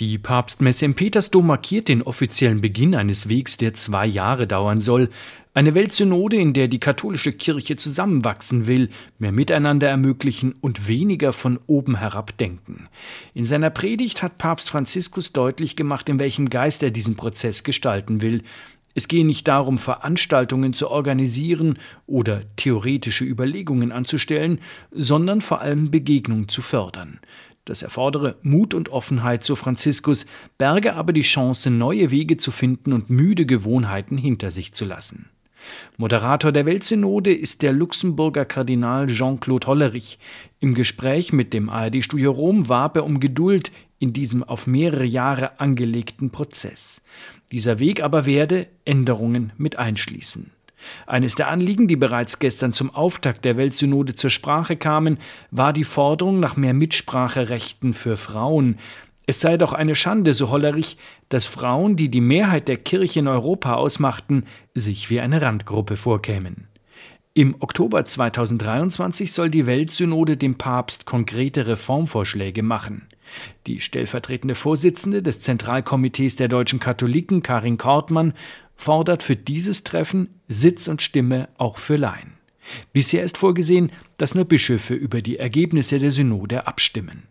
Die Papstmesse im Petersdom markiert den offiziellen Beginn eines Wegs, der zwei Jahre dauern soll. Eine Weltsynode, in der die katholische Kirche zusammenwachsen will, mehr Miteinander ermöglichen und weniger von oben herab denken. In seiner Predigt hat Papst Franziskus deutlich gemacht, in welchem Geist er diesen Prozess gestalten will. Es gehe nicht darum, Veranstaltungen zu organisieren oder theoretische Überlegungen anzustellen, sondern vor allem Begegnung zu fördern. Das erfordere Mut und Offenheit, so Franziskus, berge aber die Chance, neue Wege zu finden und müde Gewohnheiten hinter sich zu lassen. Moderator der Weltsynode ist der Luxemburger Kardinal Jean-Claude Hollerich. Im Gespräch mit dem ARD-Studio Rom warb er um Geduld in diesem auf mehrere Jahre angelegten Prozess. Dieser Weg aber werde Änderungen mit einschließen. Eines der Anliegen, die bereits gestern zum Auftakt der Weltsynode zur Sprache kamen, war die Forderung nach mehr Mitspracherechten für Frauen. Es sei doch eine Schande, so Hollerich, dass Frauen, die die Mehrheit der Kirche in Europa ausmachten, sich wie eine Randgruppe vorkämen. Im Oktober 2023 soll die Weltsynode dem Papst konkrete Reformvorschläge machen. Die stellvertretende Vorsitzende des Zentralkomitees der deutschen Katholiken, Karin Kortmann, fordert für dieses Treffen Sitz und Stimme auch für Laien. Bisher ist vorgesehen, dass nur Bischöfe über die Ergebnisse der Synode abstimmen.